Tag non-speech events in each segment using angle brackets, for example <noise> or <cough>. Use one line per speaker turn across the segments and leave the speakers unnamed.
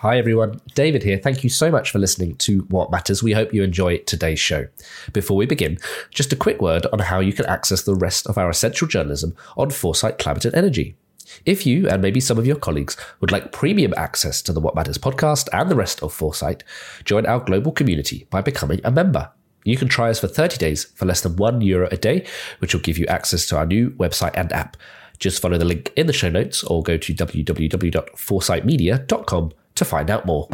Hi, everyone. David here. Thank you so much for listening to Watt Matters. We hope you enjoy today's show. Before we begin, just a quick word on how you can access the rest of our essential journalism on Foresight Climate and Energy. If you and maybe some of your colleagues would like premium access to the Watt Matters podcast and the rest of Foresight, join our global community by becoming a member. You can try us for 30 days for less than one euro a day, which will give you access to our new website and app. Just follow the link in the show notes or go to www.foresightmedia.com to find out more.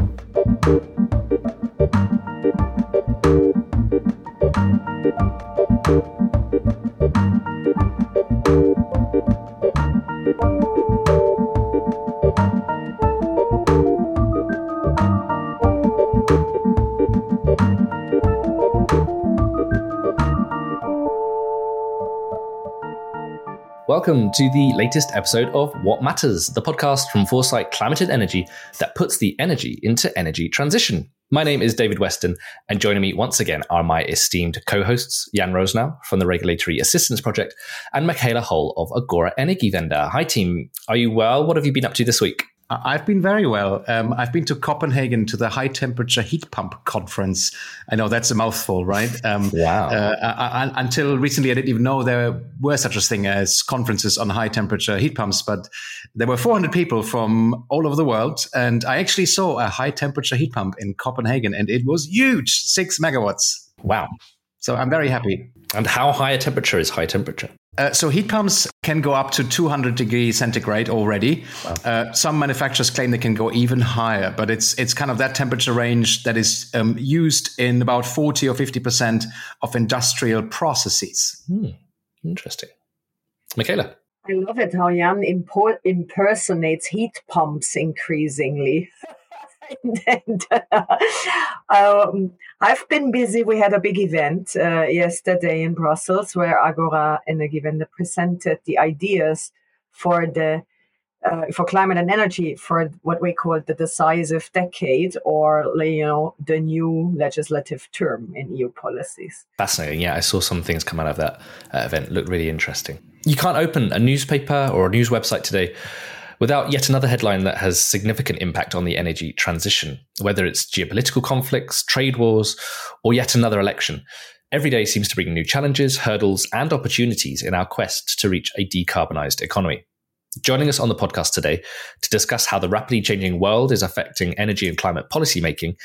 Welcome to the latest episode of Watt Matters, the podcast from Foresight Climate and Energy that puts the energy into energy transition. My name is David Weston, and joining me once again are my esteemed co hosts, Jan Rosenow from the Regulatory Assistance Project and Michaela Holl of Agora Energiewende. Hi, team. Are you well? What have you been up to this week?
I've been very well. Um, I've been to Copenhagen to the high temperature heat pump conference. I know that's a mouthful, right?
Um, <laughs> wow. Uh,
I, I, until recently, I didn't even know there were such a thing as conferences on high temperature heat pumps, but there were 400 people from all over the world. And I actually saw a high temperature heat pump in Copenhagen, and it was huge six megawatts.
Wow.
So I'm very happy.
And how high a temperature is high temperature?
Uh, so heat pumps can go up to 200 degrees centigrade already. Wow. Uh, some manufacturers claim they can go even higher, but it's it's kind of that temperature range that is um, used in about 40 or 50 percent of industrial processes.
Hmm. Interesting, Michaela.
I love it how Jan impo- impersonates heat pumps increasingly. <laughs> <laughs> and, um, I've been busy. We had a big event uh, yesterday in Brussels where Agora Energiewende presented the ideas for the uh, for climate and energy for what we call the decisive decade or you know the new legislative term in EU policies.
Fascinating. Yeah, I saw some things come out of that uh, event. Looked really interesting. You can't open a newspaper or a news website today without yet another headline that has significant impact on the energy transition, whether it's geopolitical conflicts, trade wars, or yet another election. Every day seems to bring new challenges, hurdles, and opportunities in our quest to reach a decarbonised economy. Joining us on the podcast today to discuss how the rapidly changing world is affecting energy and climate policymaking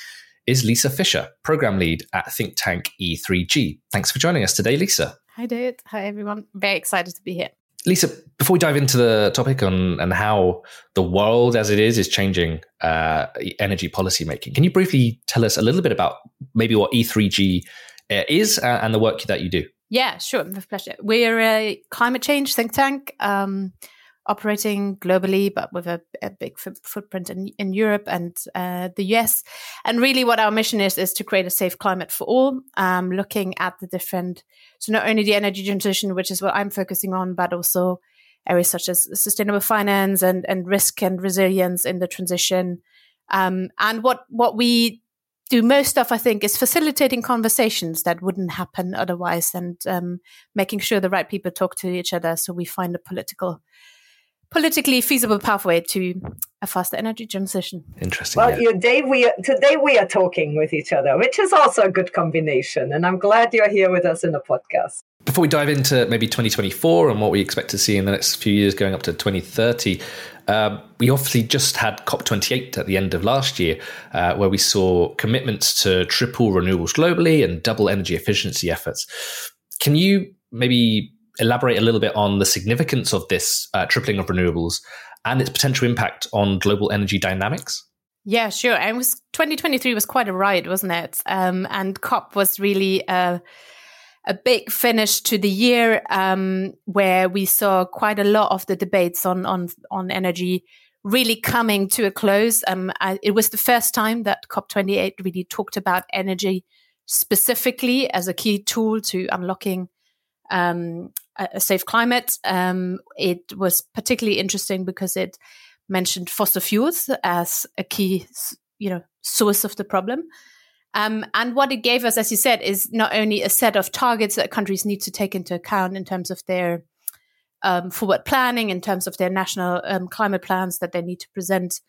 is Lisa Fischer, program lead at think tank E3G. Thanks for joining us today, Lisa.
Hi, David. Hi, everyone. Very excited to be here.
Lisa, before we dive into the topic on and how the world as it is is changing uh, energy policy making, can you briefly tell us a little bit about maybe what E3G uh, is uh, and the work that you do?
Yeah, sure, with pleasure. We're a climate change think tank. Um, operating globally, but with a, a big f- footprint in, in Europe and uh, the US. And really, what our mission is is to create a safe climate for all, um, looking at the different, so not only the energy transition, which is what I'm focusing on, but also areas such as sustainable finance and and risk and resilience in the transition. Um, and what what we do most of, I think, is facilitating conversations that wouldn't happen otherwise, and um, making sure the right people talk to each other, so we find a political politically feasible pathway to a faster energy transition.
Interesting.
Well, yeah. today we are, today we are talking with each other, which is also a good combination, and I'm glad you're here with us in the podcast.
Before we dive into maybe 2024 and what we expect to see in the next few years going up to 2030, uh, we obviously just had COP28 at the end of last year, uh, where we saw commitments to triple renewables globally and double energy efficiency efforts. Can you maybe elaborate a little bit on the significance of this uh, tripling of renewables and its potential impact on global energy dynamics?
Yeah, sure. And was 2023 was quite a ride, wasn't it? Um, and COP was really a, a big finish to the year, um, where we saw quite a lot of the debates on on on energy really coming to a close. Um, I, it was the first time that COP28 really talked about energy specifically as a key tool to unlocking um, a safe climate. Um, it was particularly interesting because it mentioned fossil fuels as a key, you know, source of the problem. Um, and what it gave us, as you said, is not only a set of targets that countries need to take into account in terms of their um, forward planning, in terms of their national um, climate plans that they need to present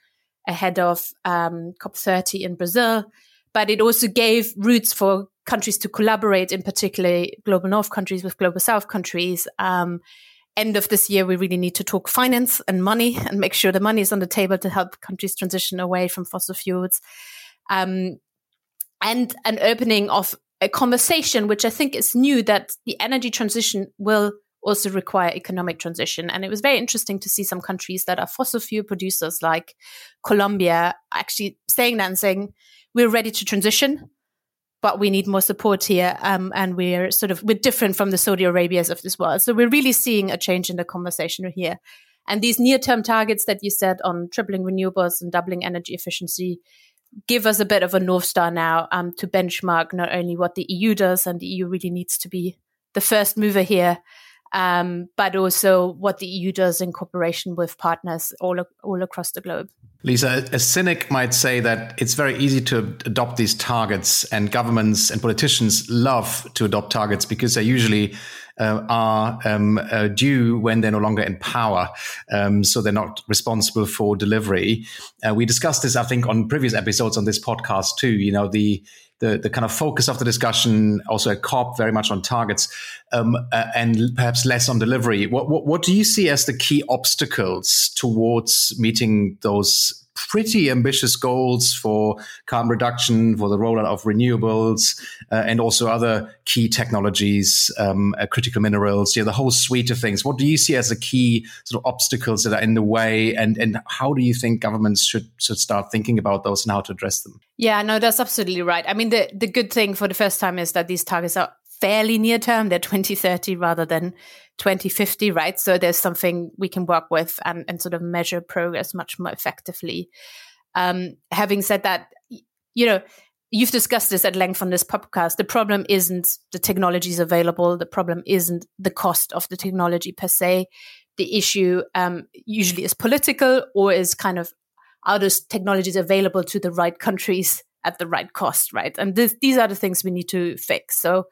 ahead of um, COP30 in Brazil. But it also gave routes for countries to collaborate, in particular global North countries with global South countries. Um, end of this year, we really need to talk finance and money <laughs> and make sure the money is on the table to help countries transition away from fossil fuels. Um, and an opening of a conversation, which I think is new, that the energy transition will also require economic transition. And it was very interesting to see some countries that are fossil fuel producers, like Colombia, actually saying that and saying, we're ready to transition, but we need more support here. Um, and we're sort of, we're different from the Saudi Arabias of this world. So we're really seeing a change in the conversation here. And these near term targets that you said on tripling renewables and doubling energy efficiency give us a bit of a North Star now um, to benchmark not only what the EU does, and the EU really needs to be the first mover here, um, but also what the EU does in cooperation with partners all, all across the globe.
Lisa, a cynic might say that it's very easy to adopt these targets, and governments and politicians love to adopt targets because they usually uh, are um, uh, due when they're no longer in power. Um, so they're not responsible for delivery. Uh, we discussed this, I think, on previous episodes on this podcast too. You know, the the, the kind of focus of the discussion also at COP very much on targets um, uh, and perhaps less on delivery. What, what, what do you see as the key obstacles towards meeting those pretty ambitious goals for carbon reduction, for the rollout of renewables, uh, and also other key technologies, um, uh, critical minerals, know, the whole suite of things. What do you see as the key sort of obstacles that are in the way, and and how do you think governments should should start thinking about those and how to address them?
Yeah, no, that's absolutely right. I mean, the the good thing for the first time is that these targets are fairly near term. They're 2030 rather than 2050, right? So there's something we can work with and, and sort of measure progress much more effectively. Um, having said that, you know, you've discussed this at length on this podcast. The problem isn't the technologies available. The problem isn't the cost of the technology per se. The issue um, usually is political or is kind of are those technologies available to the right countries at the right cost, right? And this, these are the things we need to fix. So,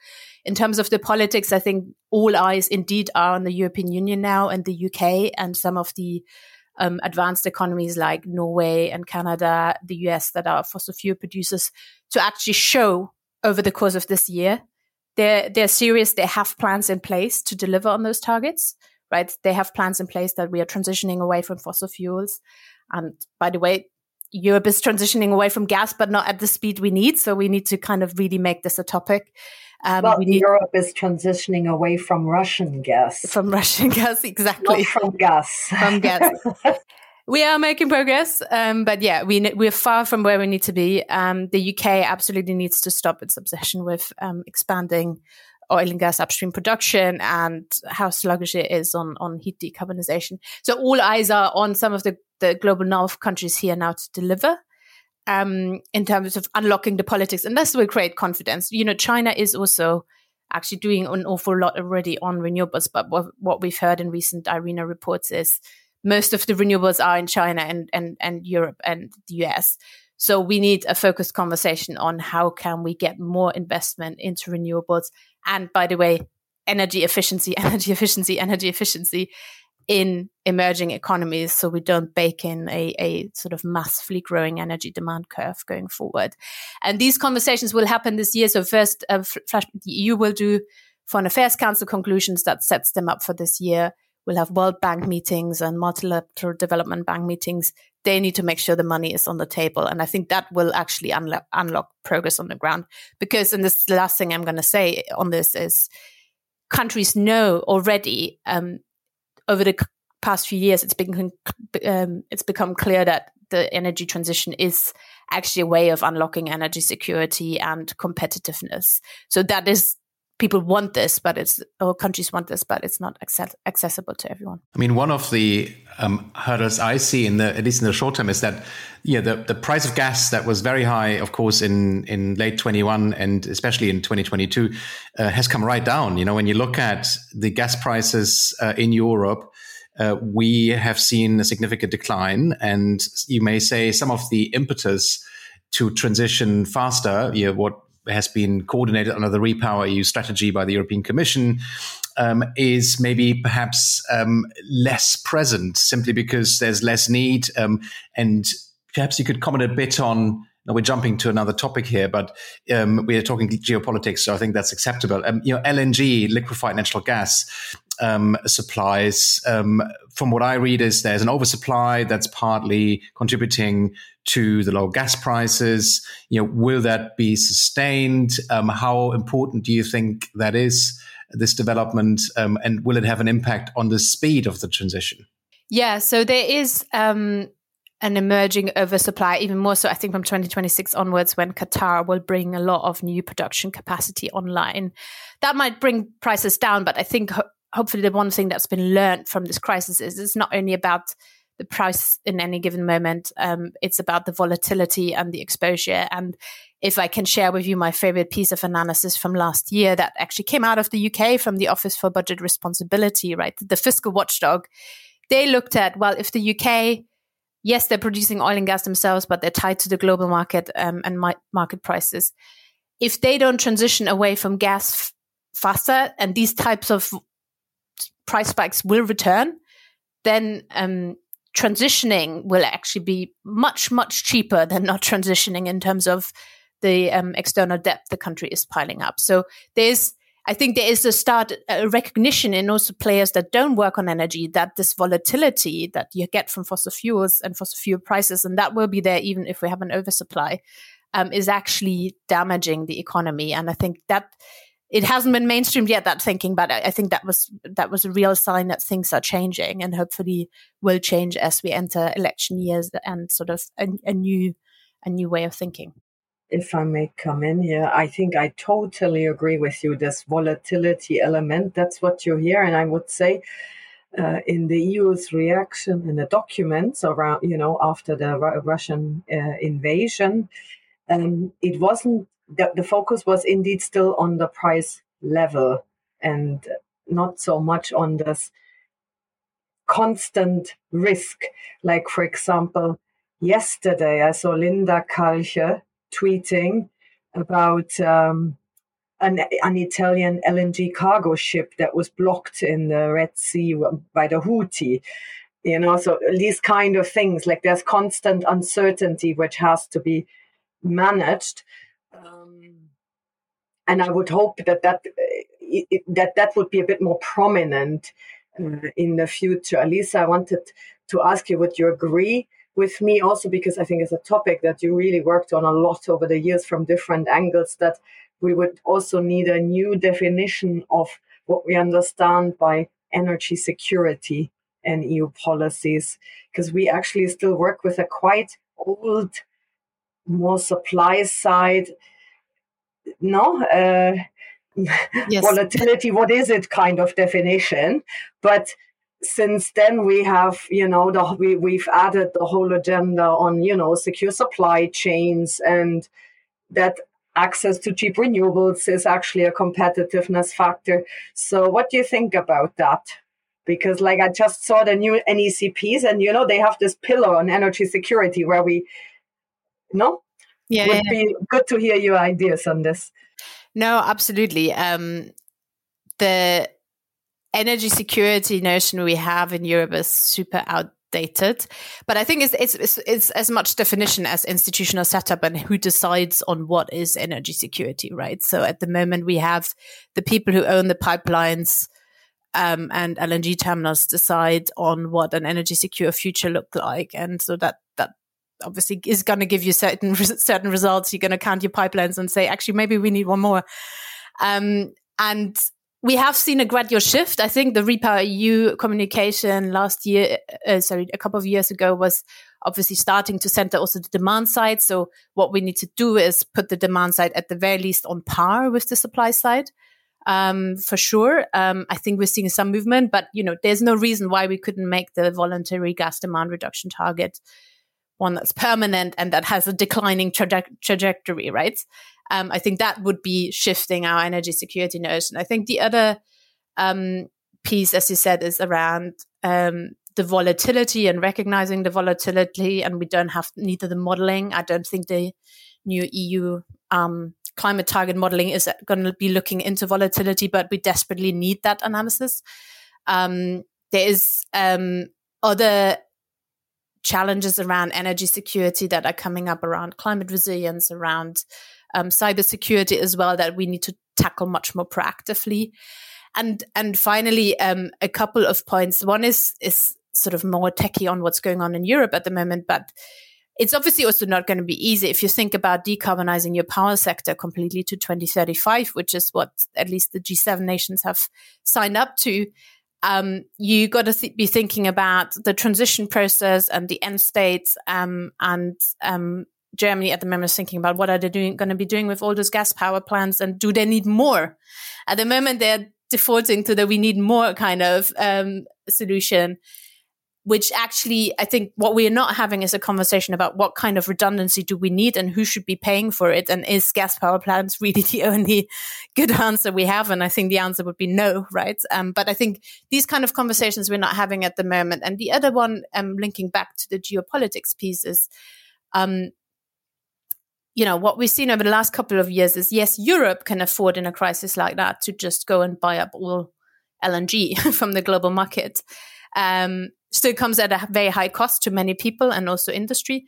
in terms of the politics, I think all eyes indeed are on the European Union now and the UK and some of the um, advanced economies like Norway and Canada, the US that are fossil fuel producers to actually show over the course of this year they're they're serious. They have plans in place to deliver on those targets, right? They have plans in place that we are transitioning away from fossil fuels. And by the way, Europe is transitioning away from gas, but not at the speed we need. So we need to kind of really make this a topic.
Um, well, need, Europe is transitioning away from Russian gas.
From Russian <laughs> gas, exactly.
Not from gas.
From gas. <laughs> we are making progress, um, but yeah, we we're far from where we need to be. Um, the UK absolutely needs to stop its obsession with um, expanding oil and gas upstream production and how sluggish it is on, on heat decarbonization. So all eyes are on some of the, the global north countries here now to deliver. Um, in terms of unlocking the politics, and this will create confidence. You know, China is also actually doing an awful lot already on renewables, but what, what we've heard in recent IRENA reports is most of the renewables are in China and, and, and Europe and the US. So we need a focused conversation on how can we get more investment into renewables. And by the way, energy efficiency, <laughs> energy efficiency, energy efficiency in emerging economies so we don't bake in a, a sort of massively growing energy demand curve going forward. And these conversations will happen this year. So first, uh, Flash, the EU will do Foreign Affairs Council conclusions that sets them up for this year. We'll have World Bank meetings and multilateral development bank meetings they need to make sure the money is on the table. And I think that will actually unlock, unlock progress on the ground. Because, and this last thing I'm going to say on this is countries know already um, over the past few years, it's been um, it's become clear that the energy transition is actually a way of unlocking energy security and competitiveness. So that is people want this, but it's or countries want this, but it's not access- accessible to everyone.
I mean, one of the um, hurdles I see in the at least in the short term is that yeah, the, the price of gas that was very high, of course, in in late 21 and especially in 2022, uh, has come right down. You know, when you look at the gas prices uh, in Europe. Uh, we have seen a significant decline, and you may say some of the impetus to transition faster, you know, what has been coordinated under the Repower EU strategy by the European Commission um, is maybe perhaps um, less present simply because there's less need um, and perhaps you could comment a bit on. Now we're jumping to another topic here, but um, we are talking geopolitics, so I think that's acceptable. Um, you know, LNG, liquefied natural gas um, supplies. Um, from what I read, is there's an oversupply that's partly contributing to the low gas prices. You know, will that be sustained? Um, how important do you think that is? This development, um, and will it have an impact on the speed of the transition?
Yeah, so there is um, an emerging oversupply, even more so, I think, from 2026 onwards, when Qatar will bring a lot of new production capacity online. That might bring prices down, but I think hopefully the one thing that's been learned from this crisis is it's not only about the price in any given moment, um, it's about the volatility and the exposure. And if I can share with you my favorite piece of analysis from last year that actually came out of the UK from the Office for Budget Responsibility, right? The fiscal watchdog. They looked at, well, if the UK yes, they're producing oil and gas themselves, but they're tied to the global market um, and my- market prices. If they don't transition away from gas f- faster, and these types of price spikes will return, then um, transitioning will actually be much much cheaper than not transitioning in terms of the um, external debt the country is piling up. So there's I think there is a start a recognition in also players that don't work on energy that this volatility that you get from fossil fuels and fossil fuel prices, and that will be there even if we have an oversupply, um, is actually damaging the economy. And I think that it hasn't been mainstreamed yet that thinking, but I, I think that was that was a real sign that things are changing and hopefully will change as we enter election years and sort of a, a new a new way of thinking
if I may come in here, I think I totally agree with you. This volatility element, that's what you hear. And I would say uh, in the EU's reaction in the documents around, you know, after the Russian uh, invasion, um, it wasn't, the, the focus was indeed still on the price level and not so much on this constant risk. Like, for example, yesterday I saw Linda Kalcher tweeting about um, an, an Italian LNG cargo ship that was blocked in the Red Sea by the Houthi. You know, so these kind of things, like there's constant uncertainty which has to be managed. And I would hope that that, it, that that would be a bit more prominent uh, in the future. Lisa, I wanted to ask you, would you agree with me also because I think it's a topic that you really worked on a lot over the years from different angles that we would also need a new definition of what we understand by energy security and EU policies because we actually still work with a quite old more supply side no uh, yes. volatility what is it kind of definition? But since then we have you know the, we, we've added the whole agenda on you know secure supply chains and that access to cheap renewables is actually a competitiveness factor. So what do you think about that? Because like i just saw the new necps and you know they have this pillar on energy security where we no yeah It would yeah. be good to hear your ideas on this
no absolutely um the energy security notion we have in Europe is super outdated. But I think it's, it's, it's, it's, as much definition as institutional setup and who decides on what is energy security, right? So at the moment, we have the people who own the pipelines um, and LNG terminals decide on what an energy secure future look like. And so that obviously is going to give you certain, certain results. You're going to count your pipelines and say, actually, maybe we need one more. Um, and we have seen a gradual shift. I think the Repower EU communication last year, uh, sorry, a couple of years ago was obviously starting to center also the demand side. So what we need to do is put the demand side at the very least on par with the supply side. Um, for sure. Um, I think we're seeing some movement, but you know, there's no reason why we couldn't make the voluntary gas demand reduction target one that's permanent and that has a declining traje- trajectory, right? Um, I think that would be shifting our energy security notion. I think the other um, piece, as you said, is around um, the volatility and recognizing the volatility. And we don't have neither the modeling. I don't think the new EU um, climate target modeling is going to be looking into volatility, but we desperately need that analysis. Um, there is um, other challenges around energy security that are coming up around climate resilience, around um, cybersecurity as well that we need to tackle much more proactively. And and finally, um, a couple of points. One is is sort of more techy on what's going on in Europe at the moment, but it's obviously also not going to be easy if you think about decarbonizing your power sector completely to 2035, which is what at least the G7 nations have signed up to. Um, you got to th- be thinking about the transition process and the end states. Um, and um, Germany at the moment is thinking about what are they doing, going to be doing with all those gas power plants, and do they need more? At the moment, they're defaulting to the we need more kind of um, solution which actually I think what we are not having is a conversation about what kind of redundancy do we need and who should be paying for it and is gas power plants <laughs> really the only good answer we have? And I think the answer would be no right? Um, but I think these kind of conversations we're not having at the moment. And the other one um, linking back to the geopolitics piece is um, you know what we've seen over the last couple of years is yes Europe can afford in a crisis like that to just go and buy up all LNG <laughs> from the global market. Um, still comes at a very high cost to many people and also industry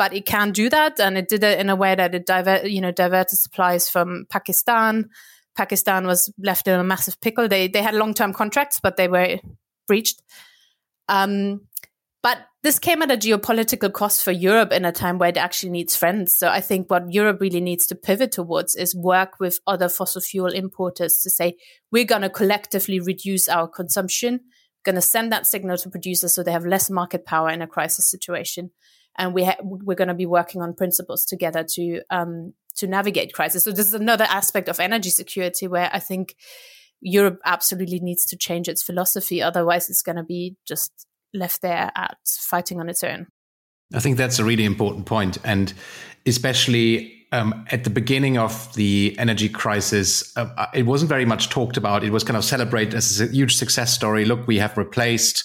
but it can do that. And it did it in a way that it divert you know diverted supplies from pakistan. Pakistan was left in a massive pickle. They they had long-term contracts but they were breached. Um, but this came at a geopolitical cost for Europe in a time where it actually needs friends. So I think what Europe really needs to pivot towards is work with other fossil fuel importers to say, we're going to collectively reduce our consumption going to send that signal to producers so they have less market power in a crisis situation. And we ha- we're going to be working on principles together to um, to navigate crisis. So this is another aspect of energy security where I think Europe absolutely needs to change its philosophy. Otherwise, it's going to be just left there at fighting on its own.
I think that's a really important point, and especially um, at the beginning of the energy crisis, uh, uh, it wasn't very much talked about. It was kind of celebrated as a huge success story. Look, we have replaced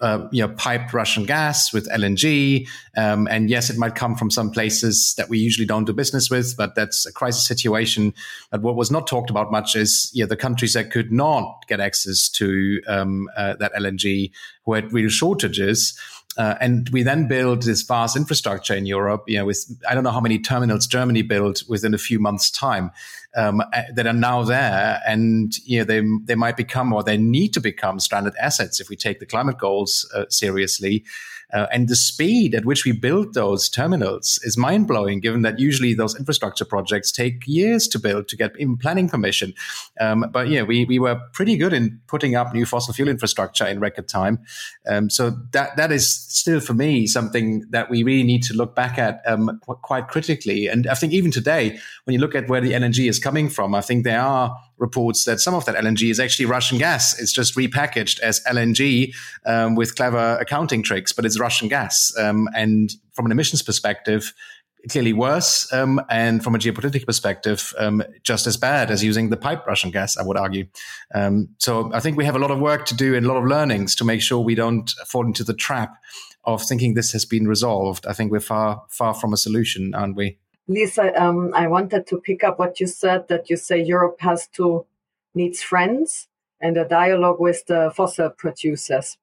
uh, you know, piped Russian gas with LNG. Um, and yes, it might come from some places that we usually don't do business with, but that's a crisis situation. But what was not talked about much is the countries that could not get access to um, uh, that LNG, who had real shortages. Uh, and we then build this vast infrastructure in Europe, you know, with I don't know how many terminals Germany built within a few months' time um, that are now there, and you know they they might become or they need to become stranded assets if we take the climate goals uh, seriously. Uh, and the speed at which we build those terminals is mind blowing, given that usually those infrastructure projects take years to build to get in planning permission. Um, but yeah, we, we were pretty good in putting up new fossil fuel infrastructure in record time. Um, so that that is still for me something that we really need to look back at um, quite critically. And I think even today, when you look at where the LNG is coming from, I think there are reports that some of that LNG is actually Russian gas. It's just repackaged as LNG um, with clever accounting tricks, but it's Russian gas. Um, and from an emissions perspective, clearly worse. Um, and from a geopolitical perspective, um, just as bad as using the pipe Russian gas, I would argue. Um, so I think we have a lot of work to do and a lot of learnings to make sure we don't fall into the trap of thinking this has been resolved. I think we're far, far from a solution, aren't we?
Lisa, um, I wanted to pick up what you said that you say Europe has to needs friends and a dialogue with the fossil producers.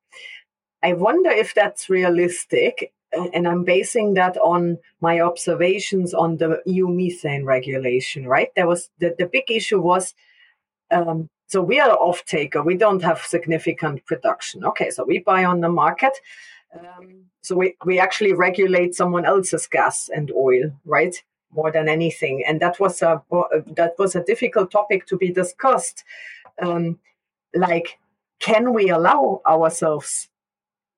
I wonder if that's realistic. And I'm basing that on my observations on the EU methane regulation, right? There was the, the big issue was um, so we are off taker. We don't have significant production. Okay, so we buy on the market. Um, so we, we actually regulate someone else's gas and oil, right? more than anything. And that was a that was a difficult topic to be discussed. Um, like, can we allow ourselves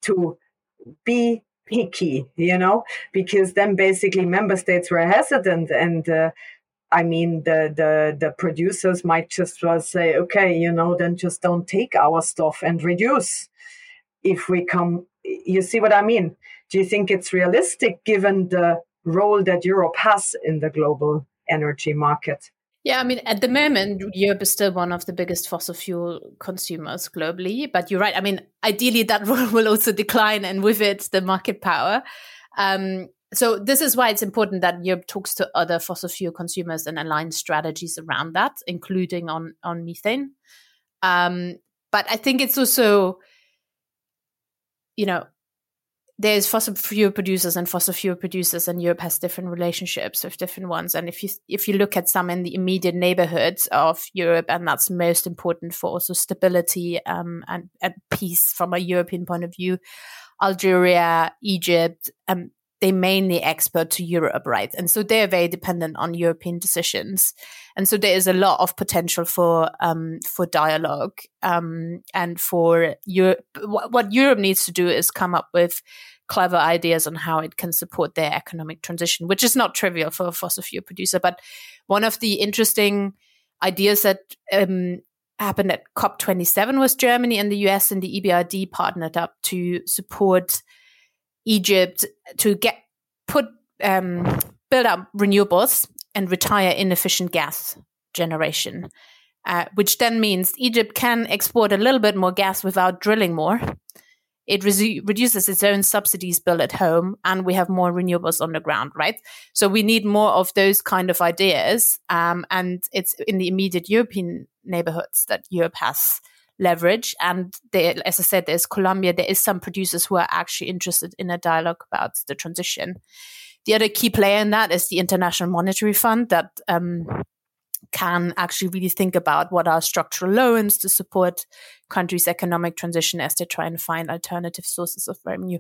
to be picky? You know, because then basically member states were hesitant and. Uh, I mean, the, the the producers might just say, okay, you know, then just don't take our stuff and reduce. If we come, you see what I mean? Do you think it's realistic given the role that Europe has in the global energy market.
Yeah, I mean, at the moment, Europe is still one of the biggest fossil fuel consumers globally. But you're right. I mean, ideally, that <laughs> role will also decline, and with it, the market power. Um, so this is why it's important that Europe talks to other fossil fuel consumers and aligns strategies around that, including on on methane. Um, but I think it's also, you know, there's fossil fuel producers and fossil fuel producers, and Europe has different relationships with different ones. And if you if you look at some in the immediate neighborhoods of Europe, and that's most important for also stability um, and, and peace from a European point of view, Algeria, Egypt, um, they mainly export to Europe, right? And so they're very dependent on European decisions. And so there is a lot of potential for um, for dialogue um, and for Europe. What Europe needs to do is come up with clever ideas on how it can support their economic transition, which is not trivial for a fossil fuel producer. But one of the interesting ideas that um, happened at COP27 was Germany and the US and the EBRD partnered up to support Egypt to get put um, build up renewables and retire inefficient gas generation, uh, which then means Egypt can export a little bit more gas without drilling more. It resu- reduces its own subsidies bill at home, and we have more renewables on the ground, right? So we need more of those kind of ideas, um, and it's in the immediate European neighborhoods that Europe has leverage. And as I said, there's Colombia. There is some producers who are actually interested in a dialogue about the transition. The other key player in that is the International Monetary Fund that um, can actually really think about what are structural loans to support countries' economic transition as they try and find alternative sources of revenue.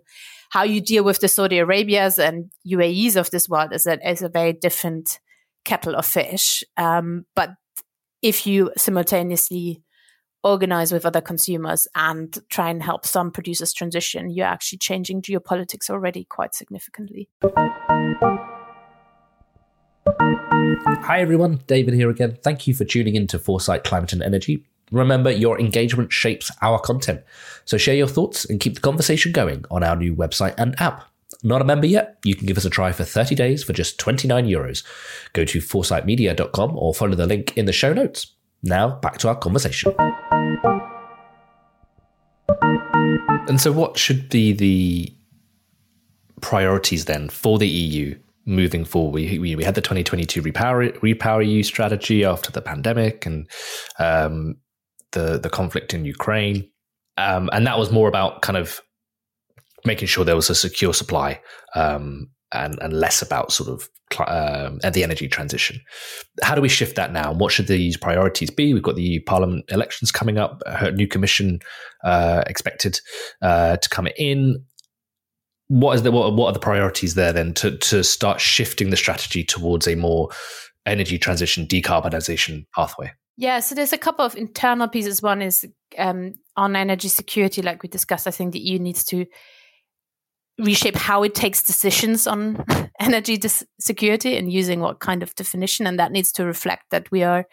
How you deal with the Saudi Arabias and UAEs of this world is a, is a very different kettle of fish. Um, but if you simultaneously organize with other consumers and try and help some producers transition, you're actually changing geopolitics already quite significantly.
Hi everyone, David here again. Thank you for tuning in to Foresight Climate and Energy. Remember, your engagement shapes our content. So share your thoughts and keep the conversation going on our new website and app. Not a member yet? You can give us a try for 30 days for just 29 euros. Go to foresightmedia.com or follow the link in the show notes. Now, back to our conversation. And so, what should be the priorities then for the EU moving forward? We, we, had the 2022 Repower, Repower EU strategy after the pandemic and um, the, the conflict in Ukraine. Um, and that was more about kind of making sure there was a secure supply um, and, and less about sort of um, the energy transition. How do we shift that now? what should these priorities be? We've got the Parliament elections coming up, a new commission uh, expected uh, to come in. What is the what, what are the priorities there then to to start shifting the strategy towards a more energy transition decarbonization pathway?
Yeah, so there's a couple of internal pieces. One is um, on energy security, like we discussed. I think the EU needs to reshape how it takes decisions on <laughs> energy dis- security and using what kind of definition. And that needs to reflect that we are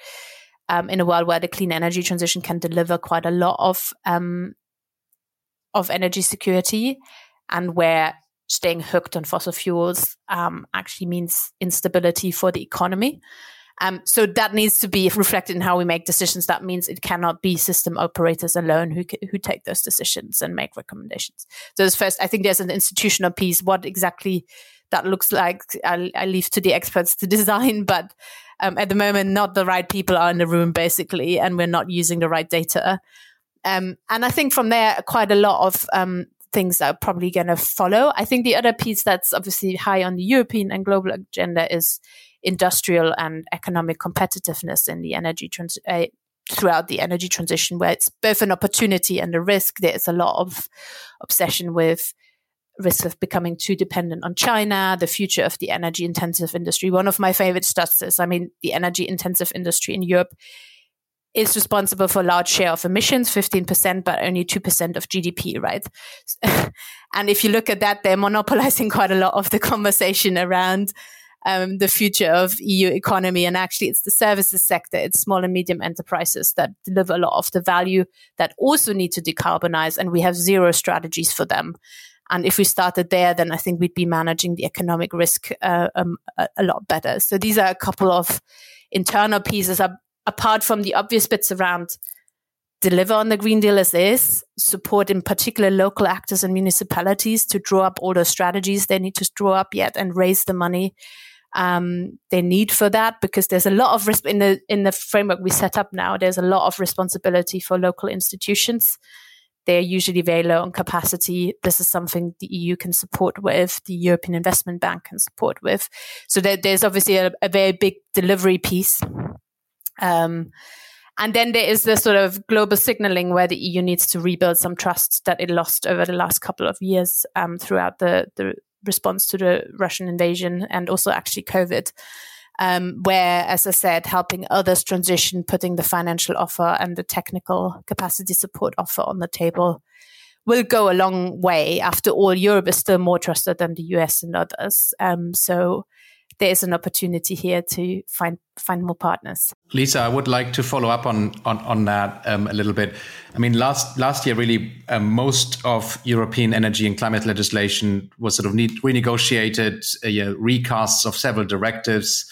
um, in a world where the clean energy transition can deliver quite a lot of um, of energy security, and where staying hooked on fossil fuels um, actually means instability for the economy. Um, so that needs to be reflected in how we make decisions. That means it cannot be system operators alone who who take those decisions and make recommendations. So first, I think there's an institutional piece. What exactly that looks like, I, I leave to the experts to <laughs> design. But um, at the moment, not the right people are in the room, basically, and we're not using the right data. Um, and I think from there, quite a lot of um, things are probably going to follow. I think the other piece that's obviously high on the European and global agenda is industrial and economic competitiveness in the energy trans- uh, throughout the energy transition, where it's both an opportunity and a risk. There's a lot of obsession with risk of becoming too dependent on China, the future of the energy intensive industry. One of my favorite stats is, I mean, the energy intensive industry in Europe is responsible for a large share of emissions, 15%, but only 2% of GDP, right? <laughs> and if you look at that, they're monopolizing quite a lot of the conversation around um, the future of EU economy. And actually, it's the services sector, it's small and medium enterprises that deliver a lot of the value that also need to decarbonize. And we have zero strategies for them. And if we started there, then I think we'd be managing the economic risk uh, um, a, a, lot better. So these are a couple of internal pieces apart from the obvious bits around deliver on the Green Deal as is, support in particular local actors and municipalities to draw up all the strategies they need to draw up yet and raise the money um, they need for that because there's a lot of risk in the in the framework we set up now. There's a lot of responsibility for local institutions. they're usually very low on capacity. This is something the EU can support with, the European Investment Bank can support with. So there, there's obviously a, a, very big delivery piece. Um, and then there is the sort of global signaling where the EU needs to rebuild some trust that it lost over the last couple of years um, throughout the, the response to the Russian invasion and also actually COVID. Um, where, as I said, helping others transition, putting the financial offer and the technical capacity support offer on the table will go a long way. After all, Europe is still more trusted than the US and others. Um, so there is an opportunity here to find find more partners.
Lisa, I would like to follow up on on, on that um, a little bit. I mean, last last year, really, um, most of European energy and climate legislation was sort of renegotiated, uh, yeah, recasts of several directives.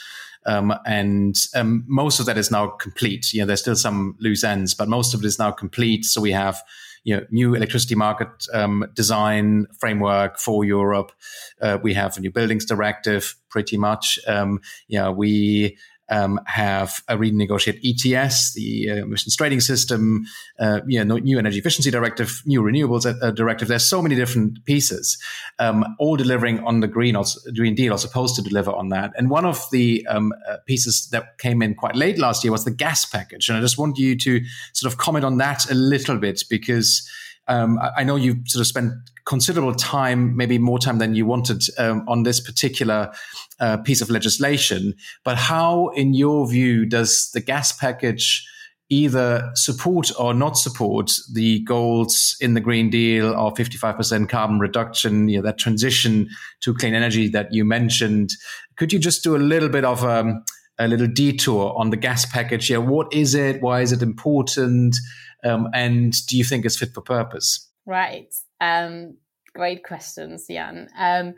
Um, and um, most of that is now complete. You know, there's still some loose ends, but most of it is now complete. So we have you know, new electricity market um, design framework for Europe. Uh, we have a new buildings directive, pretty much. Um, yeah, we um, have a renegotiated ETS, the uh, emissions trading system, uh, you know, new energy efficiency directive, new renewables uh, directive. There's so many different pieces, um, all delivering on the green, also, green deal, or supposed to deliver on that. And one of the um, uh, pieces that came in quite late last year was the gas package. And I just want you to sort of comment on that a little bit because um, I know you've sort of spent considerable time, maybe more time than you wanted, um, on this particular uh, piece of legislation. But how, in your view, does the gas package either support or not support the goals in the Green Deal of 55% carbon reduction, you know, that transition to clean energy that you mentioned? Could you just do a little bit of um, a little detour on the gas package? Yeah, what is it? Why is it important? Um, and do you think it's fit for purpose?
Right. Um, great questions, Jan. Um,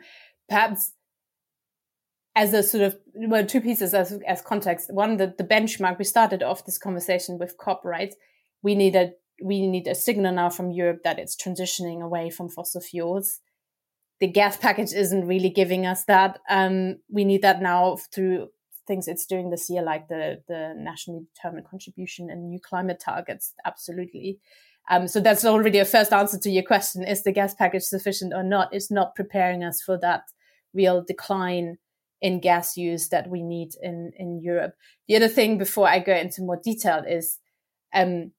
perhaps as a sort of well, two pieces as as context. One, the, the benchmark. We started off this conversation with COP, right? We need a we need a signal now from Europe that it's transitioning away from fossil fuels. The gas package isn't really giving us that. Um, we need that now through things it's doing this year, like the the nationally determined contribution and new climate targets. Absolutely. Um, so that's already a first answer to your question: Is the gas package sufficient or not? It's not preparing us for that real decline in gas use that we need in in Europe. The other thing, before I go into more detail, is um,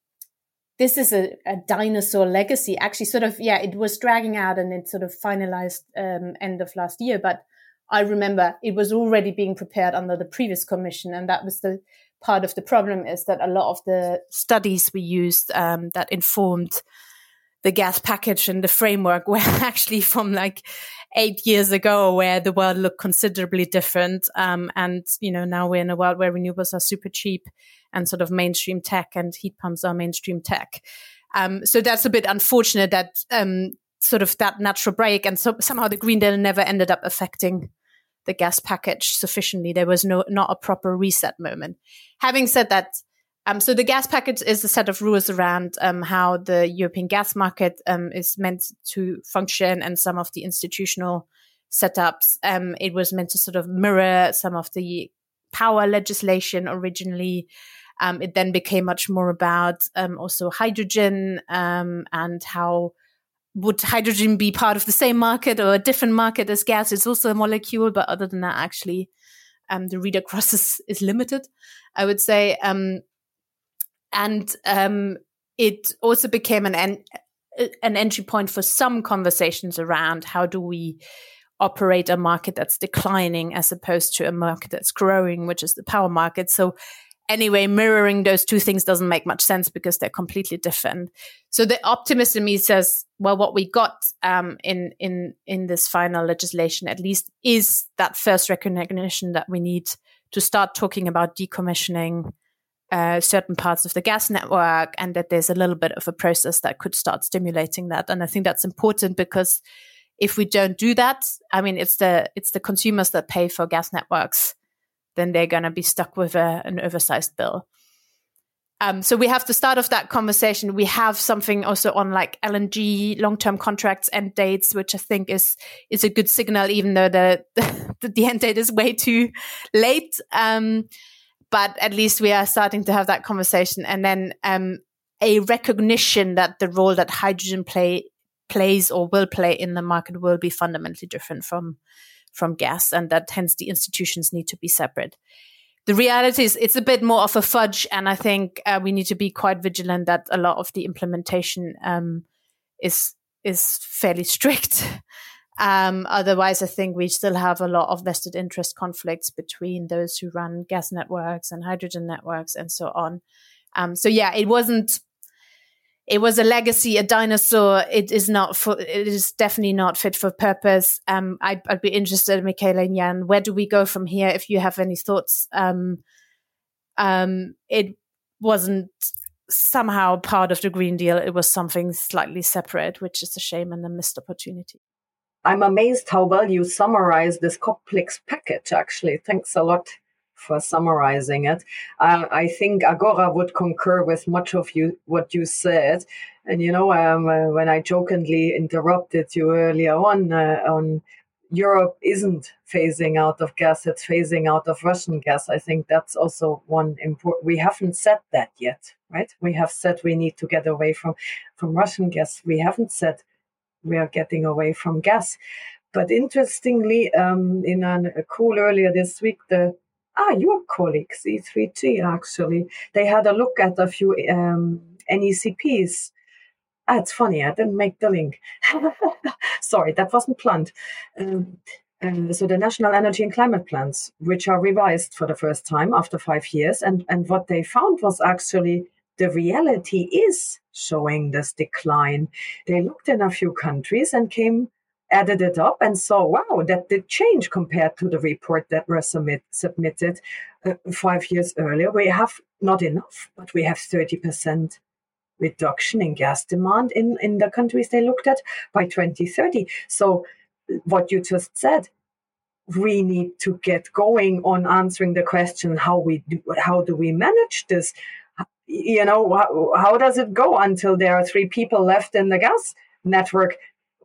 this is a, a, dinosaur legacy. Actually, sort of, yeah, it was dragging out and it sort of finalized um, end of last year, but I remember it was already being prepared under the previous commission. And that was the part of the problem is that a lot of the studies we used um, that informed the gas package and the framework were <laughs> actually from like eight years ago where the world looked considerably different. Um, and, you know, now we're in a world where renewables are super cheap and sort of mainstream tech and heat pumps are mainstream tech. Um, so that's a bit unfortunate that, um, sort of that natural break and so somehow the Green Deal never ended up affecting the gas package sufficiently. There was no not a proper reset moment. Having said that, um, so the gas package is a set of rules around um, how the European gas market um, is meant to function and some of the institutional setups. Um, it was meant to sort of mirror some of the power legislation originally. Um, it then became much more about um, also hydrogen and how would hydrogen be part of the same market or a different market as gas? It's also a molecule, but other than that, actually, um, the read across <laughs> is, is limited, I would say. And um, it also became an, en- an entry point for some conversations around how do we operate a market that's declining as opposed to a market that's growing, which is the power market. So anyway, mirroring those two things doesn't make much sense because they're completely different. So the optimist in me says, well, what we got um, in in in this final legislation, at least, is that first recognition that we need to start talking about decommissioning uh, certain parts of the gas network, and that there's a little bit of a process that could start stimulating that. And I think that's important because if we don't do that, I mean, it's the it's the consumers that pay for gas networks then they're going to be stuck with a, an oversized bill. Um, so we have to start off that conversation. We have something also on like LNG long-term contracts end dates, which I think is is a good signal, even though the the, <laughs> the end date is way too late. Um, but at least we are starting to have that conversation. And then um, a recognition that the role that hydrogen play plays or will play in the market will be fundamentally different from from gas, and that hence the institutions need to be separate. The reality is it's a bit more of a fudge, and I think uh, we need to be quite vigilant that a lot of the implementation um, is is fairly <laughs> strict. Um, otherwise, I think we still have a lot of vested interest conflicts between those who run gas networks and hydrogen networks and so on. Um, so yeah, it wasn't. It was a legacy, a dinosaur. It is not. For, it is definitely not fit for purpose. Um, I'd, I'd, be interested, Michaela and Jan. Where do we go from here? If you have any thoughts, um, um, it wasn't somehow part of the Green Deal. It was something slightly separate, which is a shame and a missed opportunity.
I'm amazed how well you summarize this complex package, actually. Thanks a lot for summarizing it. Uh, I think Agora would concur with much of you what you said. And you know, um, uh, when I jokingly interrupted you earlier on, uh, on Europe isn't phasing out of gas; it's phasing out of Russian gas. I think that's also one important. We haven't said that yet, right? We have said we need to get away from from Russian gas. We haven't said we are getting away from gas. But interestingly, um, in an, a call earlier this week, the ah, your colleagues, E3G actually, they had a look at a few um, NECPs. Ah, it's funny, I didn't make the link. <laughs> Sorry, that wasn't planned. Um, uh, so the national energy and climate plans, which are revised for the first time after five years, and and what they found was actually the reality is showing this decline. They looked in a few countries and came, added it up and saw, wow, that did change compared to the report that was submit, submitted uh, five years earlier. We have not enough, but we have 30% reduction in gas demand in, in the countries they looked at by 2030. So what you just said, we need to get going on answering the question how we do, how do we manage this you know, how, how does it go until there are three people left in the gas network?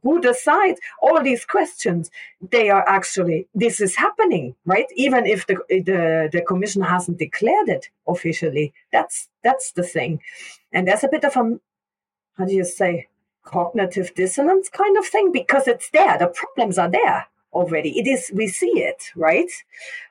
Who decides all these questions? They are actually this is happening, right? Even if the the, the commission hasn't declared it officially, that's that's the thing. And there's a bit of a how do you say cognitive dissonance kind of thing because it's there. The problems are there already. It is, we see it, right?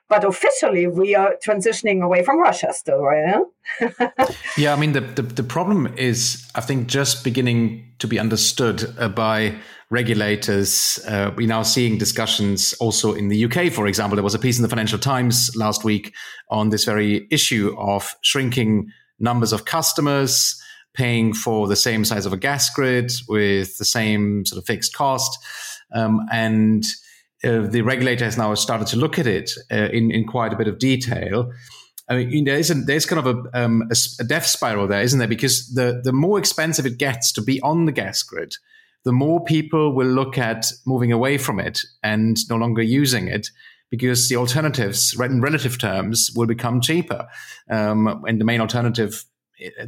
But officially, we are transitioning away from Russia still, right? <laughs>
yeah, I mean, the, the, the, problem is, I think, just beginning to be understood uh, by regulators. Uh, we're now seeing discussions also in the UK, for example. There was a piece in the Financial Times last week on this very issue of shrinking numbers of customers paying for the same size of a gas grid with the same sort of fixed cost. Um, and uh, the regulator has now started to look at it uh, in, in quite a bit of detail. I mean, there is there's kind of a, um, a, a, death spiral there, isn't there? Because the, the more expensive it gets to be on the gas grid, the more people will look at moving away from it and no longer using it because the alternatives, in relative terms, will become cheaper. Um, and the main alternative,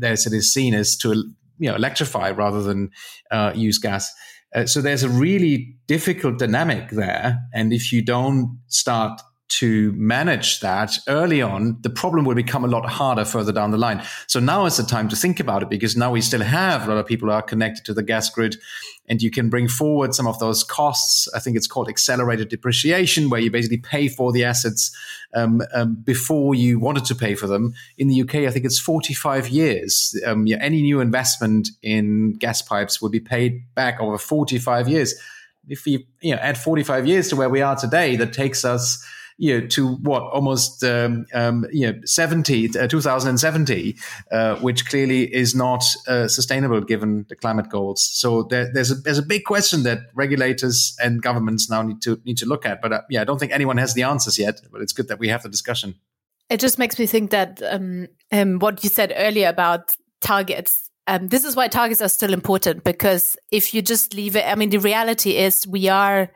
as it is seen, is to you know electrify rather than uh, use gas. Uh, so there's a really difficult dynamic there. And if you don't start to manage that early on, the problem will become a lot harder further down the line. So now is the time to think about it because now we still have a lot of people who are connected to the gas grid and you can bring forward some of those costs. I think it's called accelerated depreciation, where you basically pay for the assets um, um, before you wanted to pay for them. In the UK, I think it's 45 years. Um, yeah, any new investment in gas pipes will be paid back over 45 years. If you, you know, add 45 years to where we are today, that takes us you know, to what almost um, um, you know 70 uh, 2070 uh, which clearly is not uh, sustainable given the climate goals. So there, there's a there's a big question that regulators and governments now need to need to look at but uh, yeah I don't think anyone has the answers yet but it's good that we have the discussion.
It just makes me think that um, um, what you said earlier about targets um, this is why targets are still important because if you just leave it, I mean, the reality is we are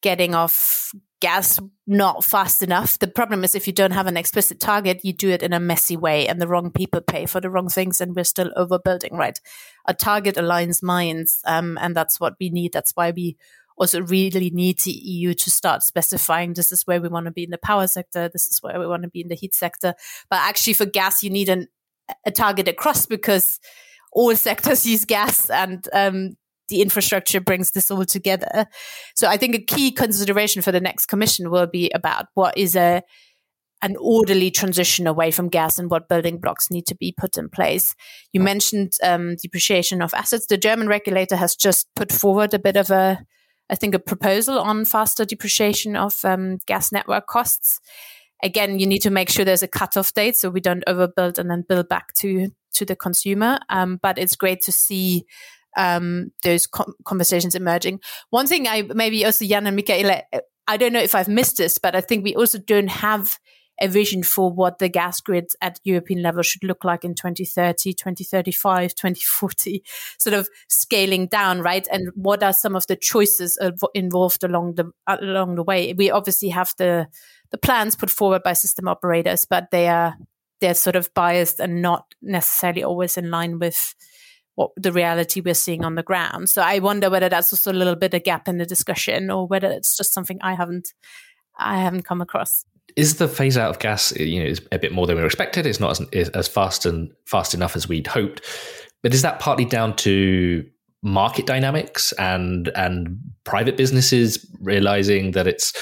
getting off gas not fast enough. The problem is if you don't have an explicit target, you do it in a messy way and the wrong people pay for the wrong things and we're still overbuilding, right? A target aligns minds. Um, and that's what we need. That's why we also really need the EU to start specifying this is where we want to be in the power sector. This is where we want to be in the heat sector. But actually for gas, you need an, a target across because all sectors <laughs> use gas and um, the infrastructure brings this all together. So I think a key consideration for the next commission will be about what is a an orderly transition away from gas and what building blocks need to be put in place. You mentioned um, depreciation of assets. The German regulator has just put forward a bit of a, I think, a proposal on faster depreciation of um, gas network costs. Again, you need to make sure there's a cutoff date so we don't overbuild and then bill back to to the consumer. Um, but it's great to see um, those com- conversations emerging. One thing I maybe also Jan and Michaela, I don't know if I've missed this, but I think we also don't have a vision for what the gas grids at European level should look like in 2030, 2035, 2040, sort of scaling down, right? And what are some of the choices involved along the along the way? We obviously have the the plans put forward by system operators, but they are they're sort of biased and not necessarily always in line with what the reality we're seeing on the ground. So I wonder whether that's also a little bit a gap in the discussion or whether it's just something I haven't I haven't come across.
Is the phase out of gas you know is a bit more than we were expected? It's not as, as fast and fast enough as we'd hoped. But is that partly down to market dynamics and and private businesses realizing that it's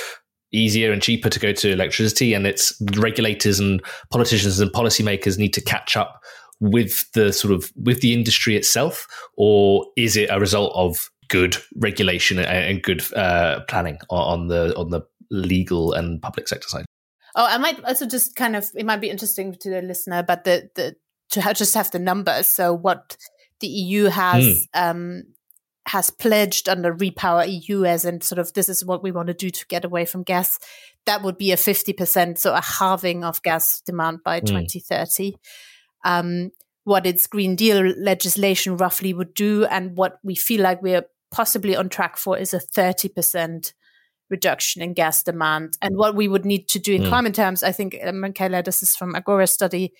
easier and cheaper to go to electricity and it's regulators and politicians and policymakers need to catch up with the sort of with the industry itself or is it a result of good regulation and, good uh, planning on the on the legal and public sector side
Oh, I might also just kind of it might be interesting to the listener, but the the to just have the numbers. So what the EU has mm. um, has pledged under Repower EU as and sort of this is what we want to do to get away from gas. That would be a fifty percent, so a halving of gas demand by mm. twenty thirty. Um, what its Green Deal legislation roughly would do, and what we feel like we're possibly on track for is a thirty percent reduction in gas demand. And what we would need to do in mm. climate terms, I think, uh, Michaela, this is from Agora study,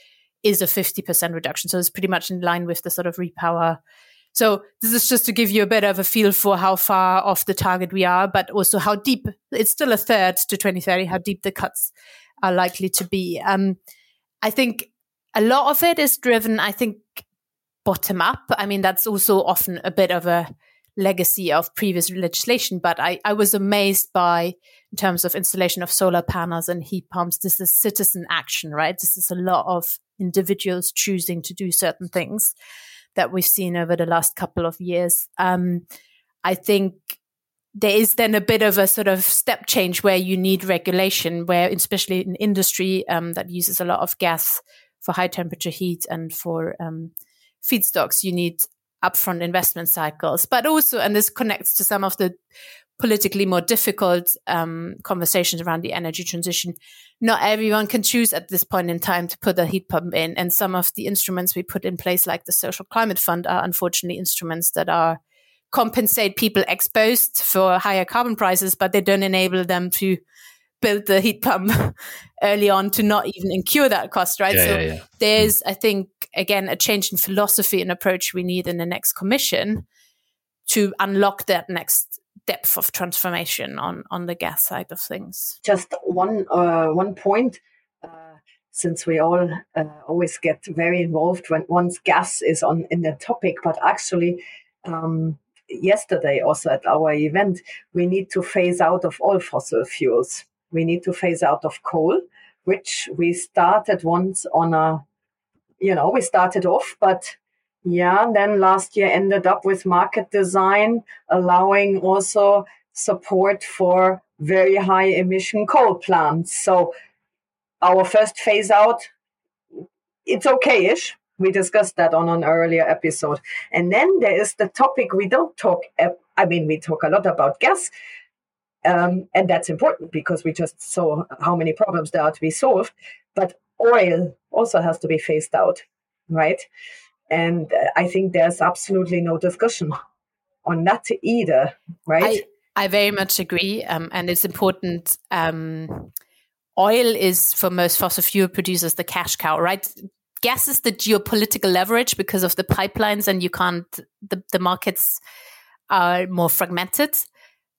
is a 50% reduction. So it's pretty much in line with the sort of repower. So this is just to give you a bit of a feel for how far off the target we are, but also how deep it's still a third to 2030, how deep the cuts are likely to be. Um, I think a lot of it is driven, I think, bottom up. I mean, that's also often a bit of a legacy of previous legislation, but I, I was amazed by, in terms of installation of solar panels and heat pumps, this is citizen action, right? This is a lot of individuals choosing to do certain things that we've seen over the last couple of years. Um, I think there is then a bit of a sort of step change where you need regulation, where especially in industry um, that uses a lot of gas for high temperature heat and for um, feedstocks, you need upfront investment cycles, but also, and this connects to some of the politically more difficult um, conversations around the energy transition. Not everyone can choose at this point in time to put a heat pump in, and some of the instruments we put in place, like the Social Climate Fund, are unfortunately instruments that are compensate people exposed for higher carbon prices, but they don't enable them to build the heat pump <laughs> early on to not even incur that cost, right?
Yeah, so yeah, yeah.
there's, I think, again, a change in philosophy and approach we need in the next commission to unlock that next depth of transformation on on the gas side of things.
Just one uh, one point. Uh, since we all uh, always get very involved when once gas is on in the topic, but actually, um, yesterday also at our event, we need to phase out of all fossil fuels we need to phase out of coal, which we started once on a, you know, we started off, but yeah, then last year ended up with market design allowing also support for very high emission coal plants. So our first phase out, it's okay-ish. We discussed that on an earlier episode. And then there is the topic we don't talk. I mean, we talk a lot about gas, um, and that's important because we just saw how many problems there are to be solved. But oil also has to be phased out, right? And uh, I think there's absolutely no discussion on that either, right?
I, I very much agree. Um, and it's important. Um, oil is, for most fossil fuel producers, the cash cow, right? Gas is the geopolitical leverage because of the pipelines, and you can't, the, the markets are more fragmented.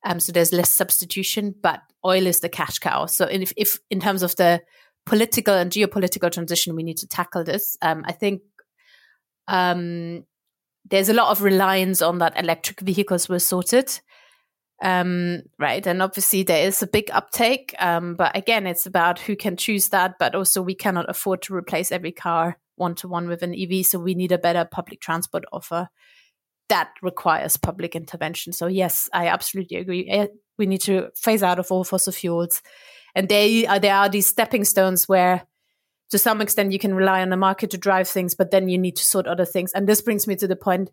Um, so there's less substitution, but oil is the cash cow. So if, if in terms of the political and geopolitical transition, we need to tackle this. Um, I think um, there's a lot of reliance on that electric vehicles were sorted. Um, right. And obviously there is a big uptake. Um, but again, it's about who can choose that. But also we cannot afford to replace every car one to one with an EV. So we need a better public transport offer that requires public intervention. So yes, I absolutely agree. Eh, we need to phase out of all fossil fuels. And there, uh, there are these stepping stones where to some extent you can rely on the market to drive things, but then you need to sort other things. And this brings me to the point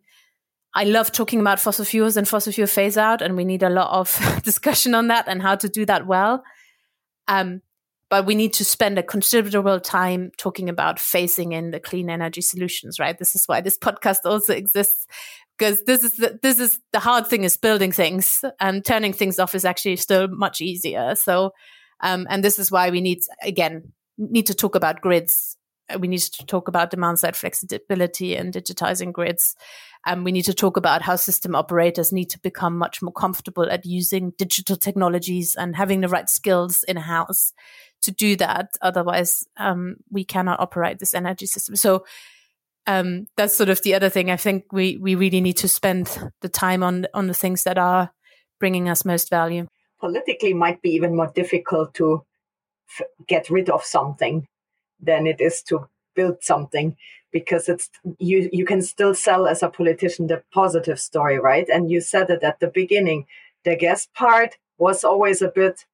I love talking about fossil fuels and fossil fuel phase out, and we need a lot of <laughs> discussion on that and how to do that well. Um, but we need to spend a considerable time talking about phasing in the clean energy solutions, right? This is why this <laughs> podcast also exists because this is the, this is the hard thing is building things and turning things off is actually still much easier. So, um, and this is why we need again need to talk about grids we need to talk about demand side flexibility and digitizing grids. Um, we need to talk about how system operators need to become much more comfortable at using digital technologies and having the right skills in house to do that. Otherwise, um, we cannot operate this energy system. So um, that's sort of the other thing. I think we we really need to spend the time on on the things that are bringing us most value.
Politically, might be even more difficult to f- get rid of something than it is to build something because it's you you can still sell as a politician the positive story right and you said it at the beginning the gas part was always a bit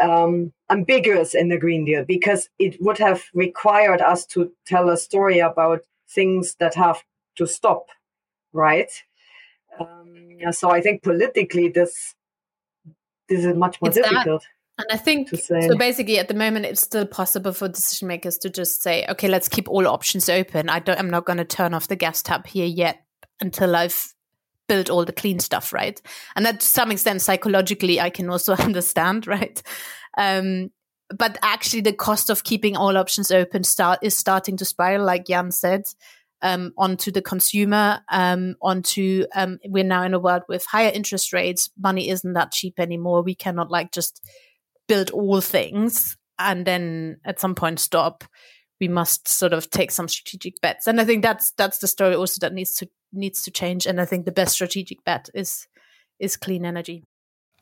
um, ambiguous in the green deal because it would have required us to tell a story about things that have to stop right um, so i think politically this this is much more it's difficult that
and I think so. Basically, at the moment, it's still possible for decision makers to just say, "Okay, let's keep all options open. I don't. I'm not going to turn off the gas tap here yet until I've built all the clean stuff, right?" And that, to some extent, psychologically, I can also <laughs> understand, right? Um, but actually, the cost of keeping all options open start is starting to spiral, like Jan said. Um, onto the consumer, um, onto um, we're now in a world with higher interest rates. Money isn't that cheap anymore. We cannot like just build all things and then at some point stop we must sort of take some strategic bets and i think that's that's the story also that needs to needs to change and i think the best strategic bet is is clean energy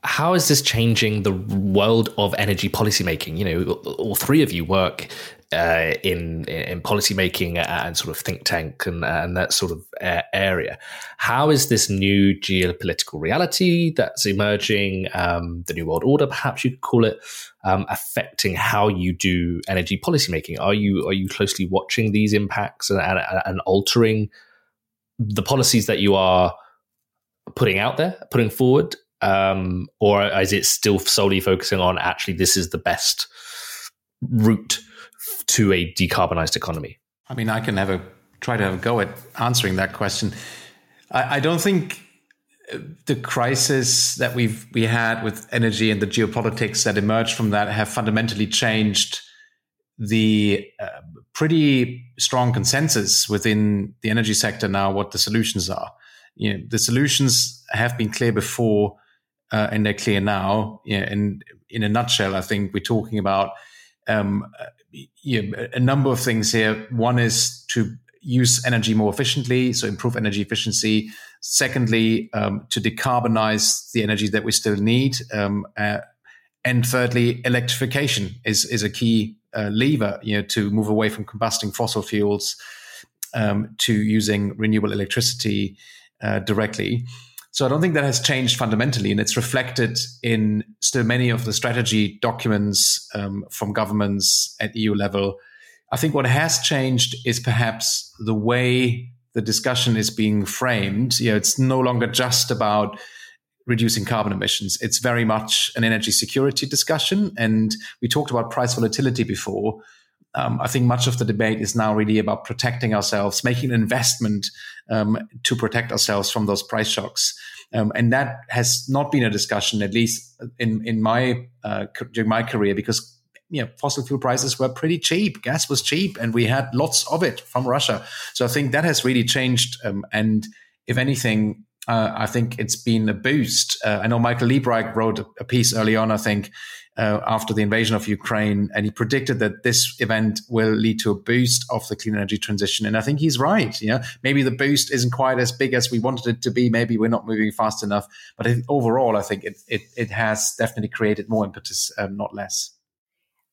how is this changing the world of energy policymaking? You know, all three of you work uh, in in policymaking and sort of think tank and, and that sort of area. How is this new geopolitical reality that's emerging, um, the new world order, perhaps you could call it, um, affecting how you do energy policymaking? Are you are you closely watching these impacts and, and, and altering the policies that you are putting out there, putting forward? um, or is it still solely focusing on actually this is the best route to a decarbonized economy?
I mean, I can have a try to have a go at answering that question. I, I don't think the crisis that we've we had with energy and the geopolitics that emerged from that have fundamentally changed the uh, pretty strong consensus within the energy sector now what the solutions are. You know, the solutions have been clear before uh, and they're clear now. And in a nutshell, I think we're talking about um, yeah, a number of things here. One is to use energy more efficiently, so improve energy efficiency. Secondly, um, to decarbonize the energy that we still need. Um, uh, and thirdly, electrification is is a key uh, lever, you know, to move away from combusting fossil fuels um, to using renewable electricity uh, directly. So I don't think that has changed fundamentally, and it's reflected in still many of the strategy documents um, from governments at EU level. I think what has changed is perhaps the way the discussion is being framed. You know, it's no longer just about reducing carbon emissions. It's very much an energy security discussion. And we talked about price volatility before. Um, I think much of the debate is now really about protecting ourselves, making an investment um, to protect ourselves from those price shocks. Um, and that has not been a discussion, at least in in my uh, during my career, because you know, fossil fuel prices were pretty cheap. Gas was cheap, and we had lots of it from Russia. So I think that has really changed. Um, and if anything, uh, I think it's been a boost. Uh, I know Michael Liebreich wrote a piece early on, I think, uh, after the invasion of Ukraine, and he predicted that this event will lead to a boost of the clean energy transition. And I think he's right. You know, maybe the boost isn't quite as big as we wanted it to be. Maybe we're not moving fast enough. But overall, I think it, it, it has definitely created more impetus, um, not less.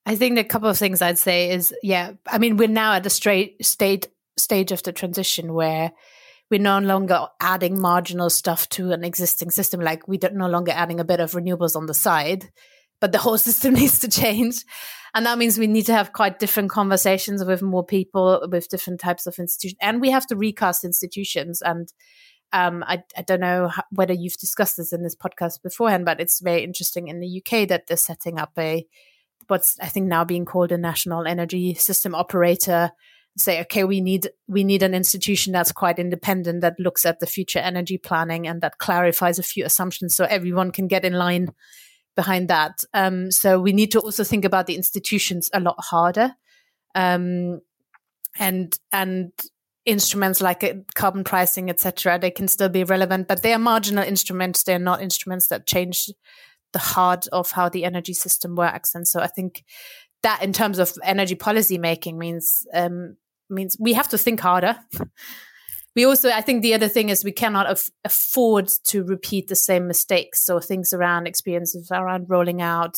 I think a couple of things I'd say is, yeah, I mean, we're now at the straight state stage of the transition where we're no longer adding marginal stuff to an existing system. Like we're no longer adding a bit of renewables on the side, but the whole <laughs> system needs to change. And that means we need to have quite different conversations with more people, with different types of institutions. And we have to recast institutions. And um, I, I, don't know whether you've discussed this in this podcast beforehand, but it's very interesting in the UK that they're setting up a what's I think now being called a national energy system operator say okay we need we need an institution that's quite independent that looks at the future energy planning and that clarifies a few assumptions so everyone can get in line behind that. Um, so we need to also think about the institutions a lot harder. Um, and and instruments like uh, carbon pricing etc they can still be relevant but they are marginal instruments. They're not instruments that change the heart of how the energy system works. And so i think that in terms of energy policy making means um, means we have to think harder. we also, I think the other thing is we cannot af- afford to repeat the same mistakes. So things around experiences around rolling out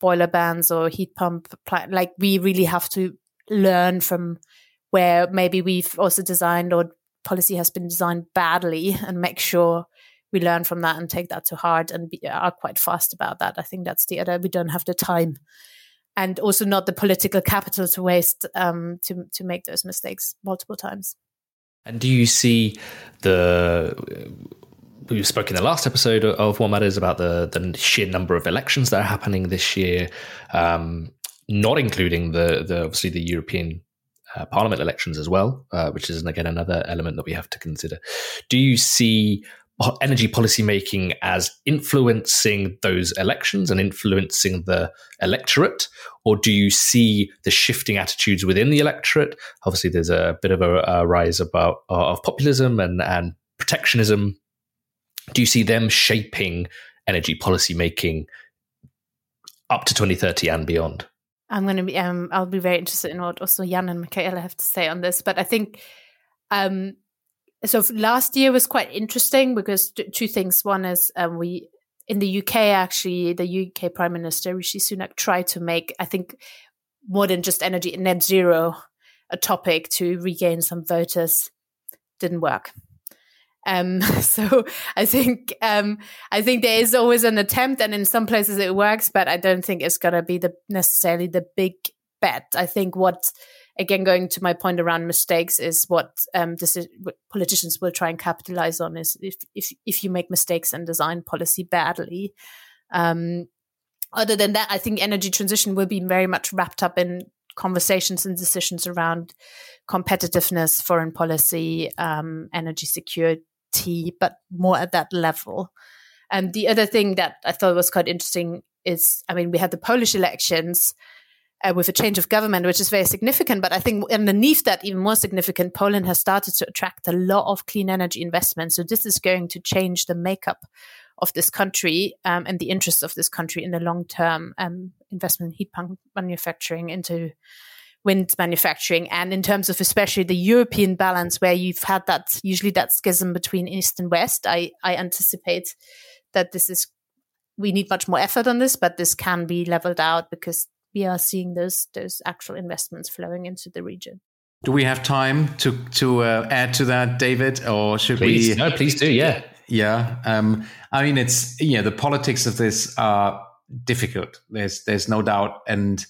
boiler bans or heat pump, like we really have to learn from where maybe we've also designed or policy has been designed badly and make sure we learn from that and take that to heart and be, are quite fast about that. I think that's the other. We don't have the time and also not the political capital to waste um, to to make those mistakes multiple times.
And do you see the we spoke in the last episode of Watt Matters about the the sheer number of elections that are happening this year, um, not including the the obviously the European uh, Parliament elections as well, uh, which is again another element that we have to consider. Do you see energy policy making as influencing those elections and influencing the electorate? Or do you see the shifting attitudes within the electorate? Obviously, there's a bit of a, a rise about uh, of populism and, and protectionism. Do you see them shaping energy policy making up to 2030 and beyond?
I'm going to be, um, I'll be very interested in what also Jan and Michaela have to say on this. But I think um, so last year was quite interesting because two things. One is um, we in the UK actually the UK Prime Minister Rishi Sunak tried to make I think more than just energy net zero a topic to regain some voters. Didn't work. Um, <laughs> so I think um, I think there is always an attempt, and in some places it works, but I don't think it's gonna be the necessarily the big bet. I think what again, going to my point around mistakes is what um, politicians will try and capitalize on is if if if you make mistakes and design policy badly. Um, other than that, I think energy transition will be very much wrapped up in conversations and decisions around competitiveness, foreign policy, um, energy security, but more at that level. And the other thing that I thought was quite interesting is, I mean, we had the Polish elections uh, with a change of government, which is very significant. But I think underneath that, even more significant, Poland has started to attract a lot of clean energy investment. So this is going to change the makeup of this country um, and the interests of this country in the long term. Um, investment in heat pump manufacturing into wind manufacturing and in terms of especially the European balance where you've had that usually that schism between east and west I, I anticipate that this is we need much more effort on this but this can be leveled out because we are seeing those those actual investments flowing into the region.
Do we have time to to uh, add to that, David, or should
please,
we?
No, please do. Yeah,
yeah. Um, I mean, it's yeah. The politics of this are difficult. There's there's no doubt, and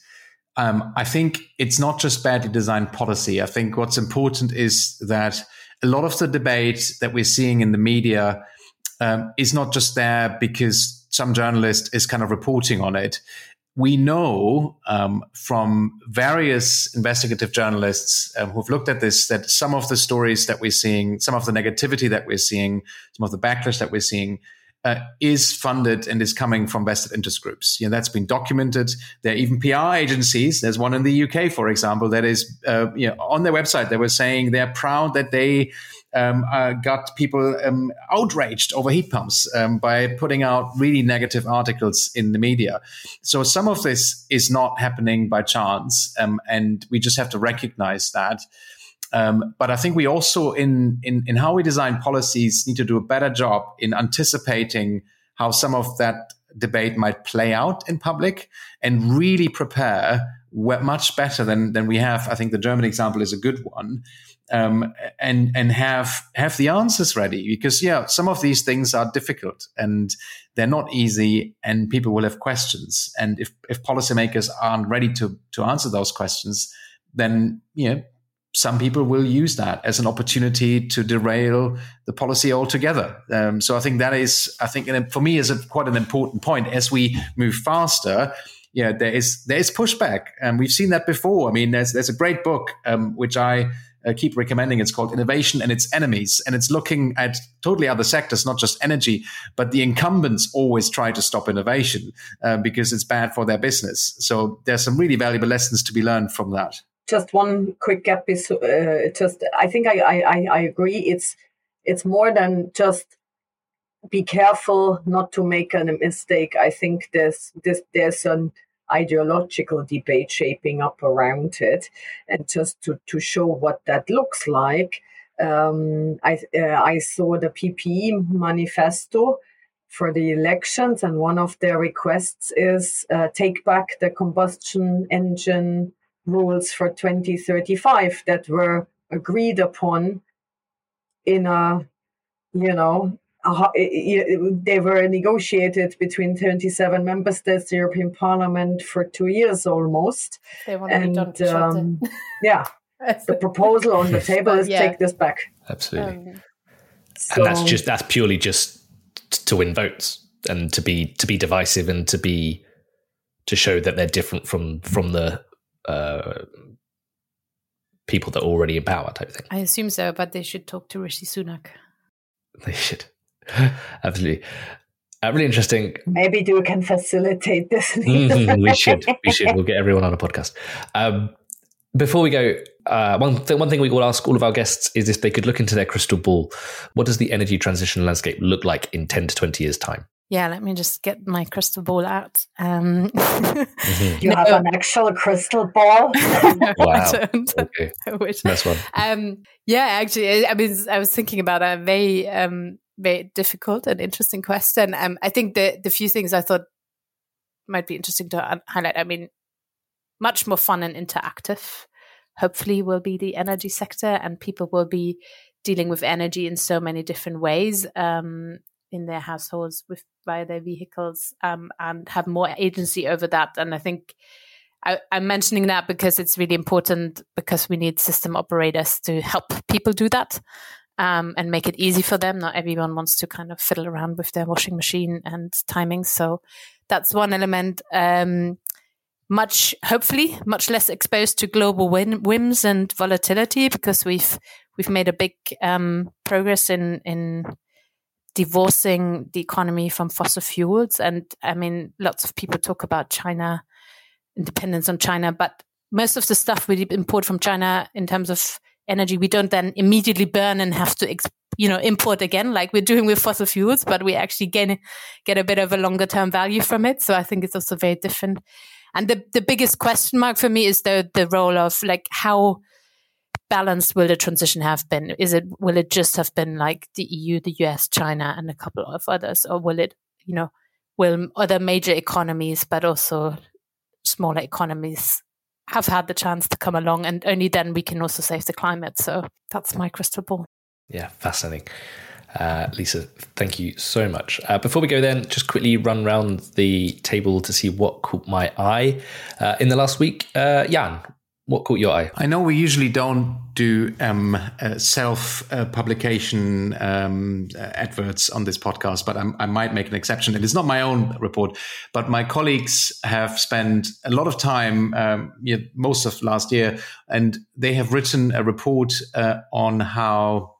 um, I think it's not just badly designed policy. I think what's important is that a lot of the debate that we're seeing in the media um, is not just there because some journalist is kind of reporting on it we know um, from various investigative journalists um, who've looked at this that some of the stories that we're seeing, some of the negativity that we're seeing, some of the backlash that we're seeing, uh, is funded and is coming from vested interest groups. You know, that's been documented. There are even PR agencies. There's one in the UK, for example, that is, uh, you know, on their website, they were saying they're proud that they um, uh, got people um, outraged over heat pumps um, by putting out really negative articles in the media. So some of this is not happening by chance, um, and we just have to recognize that. Um, but I think we also, in, in in how we design policies, need to do a better job in anticipating how some of that debate might play out in public and really prepare much better than than we have. I think the German example is a good one um, and and have have the answers ready because yeah some of these things are difficult and they're not easy and people will have questions and if if policymakers aren't ready to to answer those questions then you know some people will use that as an opportunity to derail the policy altogether. Um, so I think that is, I think, for me, is a, quite an important point as we move faster. Yeah, there is there is pushback, and we've seen that before. I mean, there's there's a great book um, which I uh, keep recommending. It's called Innovation and Its Enemies. And it's looking at totally other sectors, not just energy, but the incumbents always try to stop innovation uh, because it's bad for their business. So there's some really valuable lessons to be learned from that.
Just one quick gap is uh, just, I think I, I, I agree. It's, it's more than just be careful not to make a mistake. I think there's, there's, there's an, ideological debate shaping up around it. And just to, to show what that looks like, um, I, uh, I saw the PPE manifesto for the elections, and one of their requests is uh, take back the combustion engine rules for 2035 that were agreed upon in a you know they were negotiated between 27 member states, the European Parliament, for two years almost.
They want and, to be done um, <laughs>
yeah, the proposal on the table is yeah. take this back.
Absolutely, um, so, and that's just that's purely just to win votes and to be to be divisive and to be to show that they're different from from the uh, people that are already in power type thing.
I assume so, but they should talk to Rishi Sunak.
They should. <laughs> Absolutely. Uh, really interesting.
Maybe you can facilitate this. <laughs>
mm-hmm, we should. We should. We'll get everyone on a podcast. Um, before we go, uh, one, th- one thing we will ask all of our guests is if they could look into their crystal ball, what does the energy transition landscape look like in 10 to 20 years' time?
Yeah, let me just get my crystal ball out. Um,
mm-hmm. <laughs> You no. have an actual crystal ball?
wow. Okay. That's one.
Um, yeah, actually, I mean, I was thinking about a very um, very difficult and interesting question. Um, I think the the few things I thought might be interesting to highlight. I mean, much more fun and interactive. Hopefully, will be the energy sector, and people will be dealing with energy in so many different ways um, in their households with via their vehicles, um, and have more agency over that. And I think. I, I'm mentioning that because it's really important because we need system operators to help people do that um, and make it easy for them. Not everyone wants to kind of fiddle around with their washing machine and timing. So that's one element. Um, much, hopefully, much less exposed to global whims and volatility because we've we've made a big um, progress in in divorcing the economy from fossil fuels. And I mean, lots of people talk about China independence on China, but most of the stuff we import from China in terms of energy we don't then immediately burn and have to you know import again like we're doing with fossil fuels but we actually get get a bit of a longer term value from it. So i think it's also very different. And the the biggest question mark for me is the the role of like how balanced will the transition have been? Is it will it just have been like the eu the us china and a couple of others? Or will it you know will other major economies but also smaller economies have had the chance to come along, and only then we can also save the climate. So that's my crystal ball.
Yeah, fascinating. Uh, Lisa, thank you so much. Uh, before we go, then, just quickly run around the table to see what caught my eye uh, in the last week. Uh, Jan, what caught your eye?
I know we usually don't do um, uh, self uh, publication um, uh, adverts on this podcast, but I'm, i might make an exception. And it's not my own report, but my colleagues have spent a lot of time, um, most of last year, and they have written a report uh, on how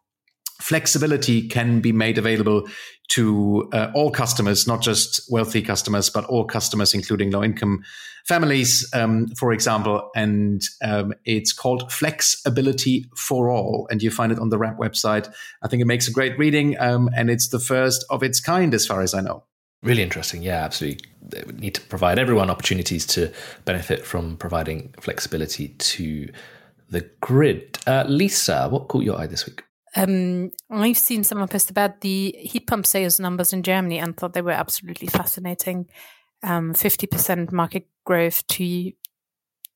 flexibility can be made available to uh, all customers, not just wealthy customers, but all customers, including low income families, um, for example. And um, it's called Flexibility for All. And you find it on the RAP website. I think it makes a great reading. Um, and it's the first of its kind, as far as I know.
Really interesting. Yeah, absolutely. They need to provide everyone opportunities to benefit from providing flexibility to the grid. Uh, Lisa, what caught your eye this week?
Um, I've seen someone post about the heat pump sales numbers in Germany and thought they were absolutely fascinating. Um, 50% market growth two,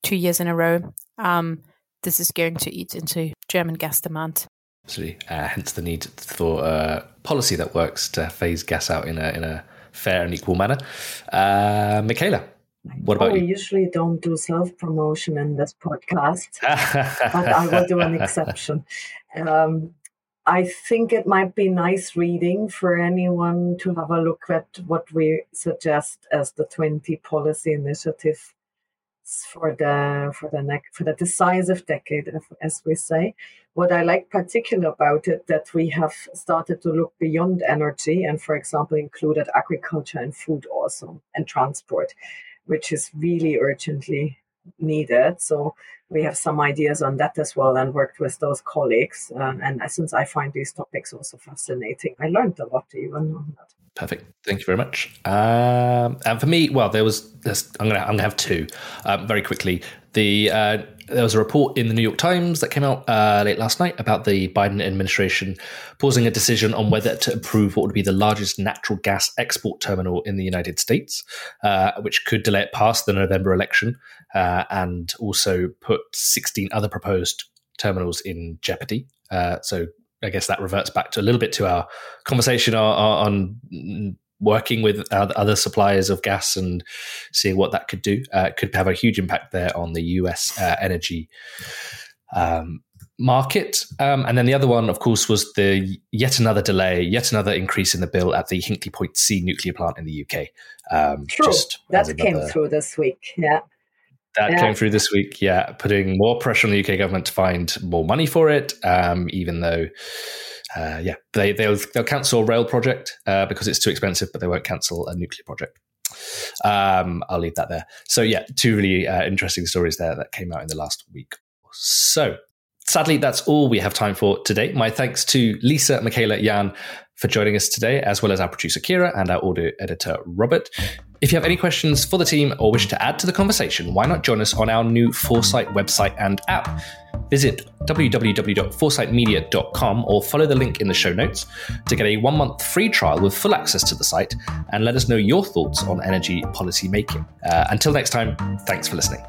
two years in a row. Um, this is going to eat into German gas demand.
Absolutely. Uh, hence the need for uh, policy that works to phase gas out in a, in a fair and equal manner. Uh, Michaela, what about
oh,
you?
We usually don't do self promotion in this podcast, <laughs> but I will do an exception. Um, I think it might be nice reading for anyone to have a look at what we suggest as the 20 policy initiative for the for the next for the decisive decade, as we say. What I like particular about it that we have started to look beyond energy and, for example, included agriculture and food also and transport, which is really urgently needed. So we have some ideas on that as well and worked with those colleagues. Um, and since I find these topics also fascinating, I learned a lot even on that.
Perfect. Thank you very much. Um, and for me, well, there was. I'm gonna. I'm gonna have two um, very quickly. The uh, there was a report in the New York Times that came out uh, late last night about the Biden administration pausing a decision on whether to approve what would be the largest natural gas export terminal in the United States, uh, which could delay it past the November election uh, and also put 16 other proposed terminals in jeopardy. Uh, so I guess that reverts back to a little bit to our conversation on, on working with other suppliers of gas and seeing what that could do. Uh, could have a huge impact there on the US uh, energy um, market. Um, and then the other one, of course, was the yet another delay, yet another increase in the bill at the Hinkley Point C nuclear plant in the UK.
Um, True, that came through this week. Yeah.
That yeah. came through this week, yeah, putting more pressure on the UK government to find more money for it, um, even though, uh, yeah, they, they'll, they'll cancel a rail project uh, because it's too expensive, but they won't cancel a nuclear project. Um, I'll leave that there. So, yeah, two really uh, interesting stories there that came out in the last week. So, sadly, that's all we have time for today. My thanks to Lisa, Michaela, Jan for joining us today, as well as our producer Kira and our audio editor Robert. If you have any questions for the team or wish to add to the conversation, why not join us on our new Foresight website and app? Visit www.foresightmedia.com or follow the link in the show notes to get a one month free trial with full access to the site and let us know your thoughts on energy policy making. Uh, until next time, thanks for listening.